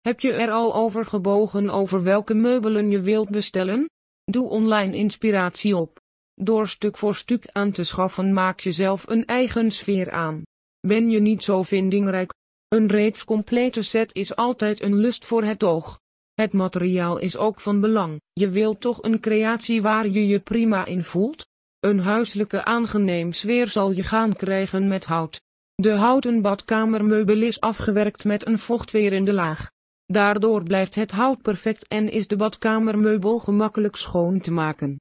Heb je er al over gebogen over welke meubelen je wilt bestellen? Doe online inspiratie op. Door stuk voor stuk aan te schaffen maak je zelf een eigen sfeer aan. Ben je niet zo vindingrijk? Een reeds complete set is altijd een lust voor het oog. Het materiaal is ook van belang. Je wilt toch een creatie waar je je prima in voelt? Een huiselijke aangeneem sfeer zal je gaan krijgen met hout. De houten badkamermeubel is afgewerkt met een vochtwerende laag. Daardoor blijft het hout perfect en is de badkamermeubel gemakkelijk schoon te maken.